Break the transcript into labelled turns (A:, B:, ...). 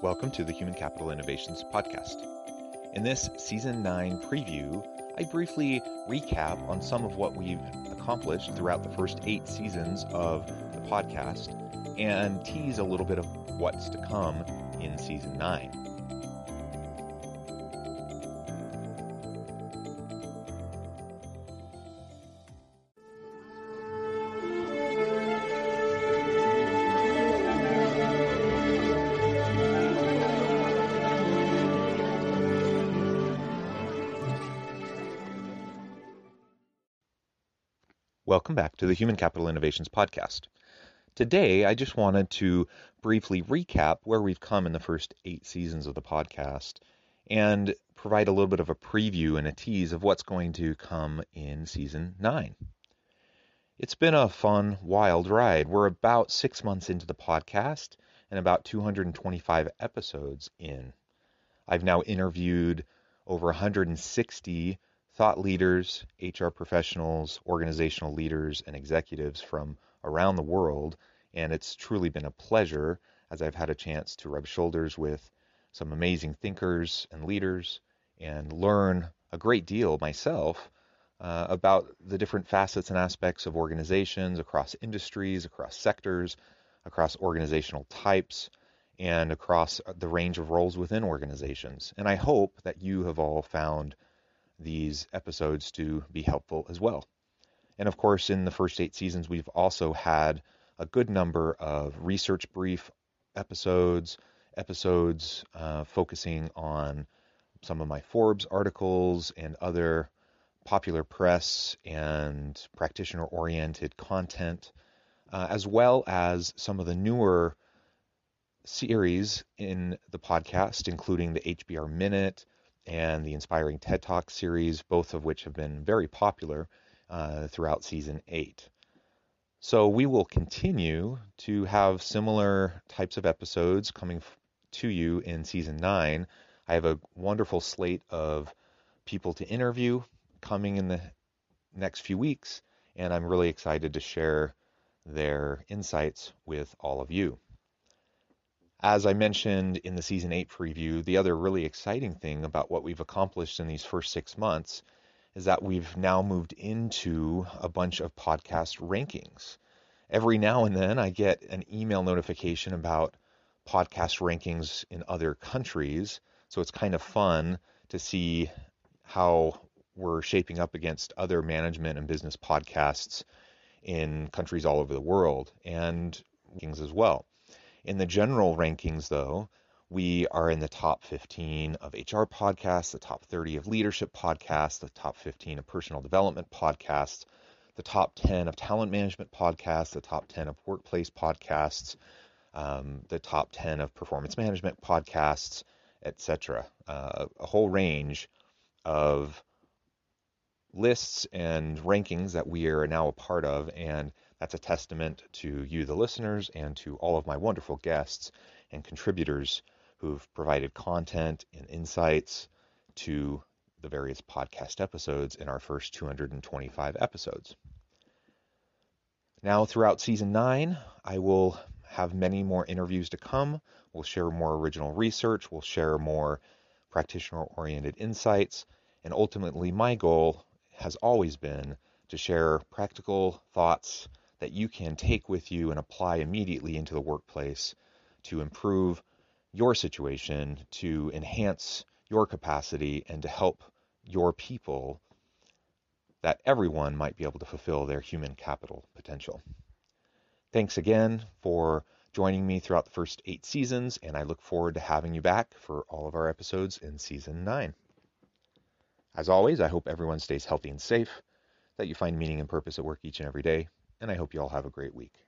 A: Welcome to the Human Capital Innovations Podcast. In this Season 9 preview, I briefly recap on some of what we've accomplished throughout the first eight seasons of the podcast and tease a little bit of what's to come in Season 9. Welcome back to the Human Capital Innovations Podcast. Today, I just wanted to briefly recap where we've come in the first eight seasons of the podcast and provide a little bit of a preview and a tease of what's going to come in season nine. It's been a fun, wild ride. We're about six months into the podcast and about 225 episodes in. I've now interviewed over 160 thought leaders, HR professionals, organizational leaders, and executives from around the world. And it's truly been a pleasure as I've had a chance to rub shoulders with some amazing thinkers and leaders and learn a great deal myself uh, about the different facets and aspects of organizations across industries, across sectors, across organizational types, and across the range of roles within organizations. And I hope that you have all found these episodes to be helpful as well. And of course, in the first eight seasons, we've also had a good number of research brief episodes, episodes uh, focusing on some of my Forbes articles and other popular press and practitioner oriented content, uh, as well as some of the newer series in the podcast, including the HBR Minute, and the Inspiring TED Talk series, both of which have been very popular uh, throughout season eight. So we will continue to have similar types of episodes coming f- to you in season nine. I have a wonderful slate of people to interview coming in the next few weeks, and I'm really excited to share their insights with all of you. As I mentioned in the season eight preview, the other really exciting thing about what we've accomplished in these first six months is that we've now moved into a bunch of podcast rankings. Every now and then I get an email notification about podcast rankings in other countries. So it's kind of fun to see how we're shaping up against other management and business podcasts in countries all over the world and rankings as well. In the general rankings, though, we are in the top 15 of HR podcasts, the top 30 of leadership podcasts, the top 15 of personal development podcasts, the top 10 of talent management podcasts, the top 10 of workplace podcasts, um, the top 10 of performance management podcasts, etc. Uh, a whole range of lists and rankings that we are now a part of, and that's a testament to you, the listeners, and to all of my wonderful guests and contributors who've provided content and insights to the various podcast episodes in our first 225 episodes. Now, throughout season nine, I will have many more interviews to come. We'll share more original research, we'll share more practitioner oriented insights, and ultimately, my goal has always been to share practical thoughts that you can take with you and apply immediately into the workplace to improve your situation, to enhance your capacity, and to help your people that everyone might be able to fulfill their human capital potential. Thanks again for joining me throughout the first eight seasons, and I look forward to having you back for all of our episodes in season nine. As always, I hope everyone stays healthy and safe, that you find meaning and purpose at work each and every day, and I hope you all have a great week.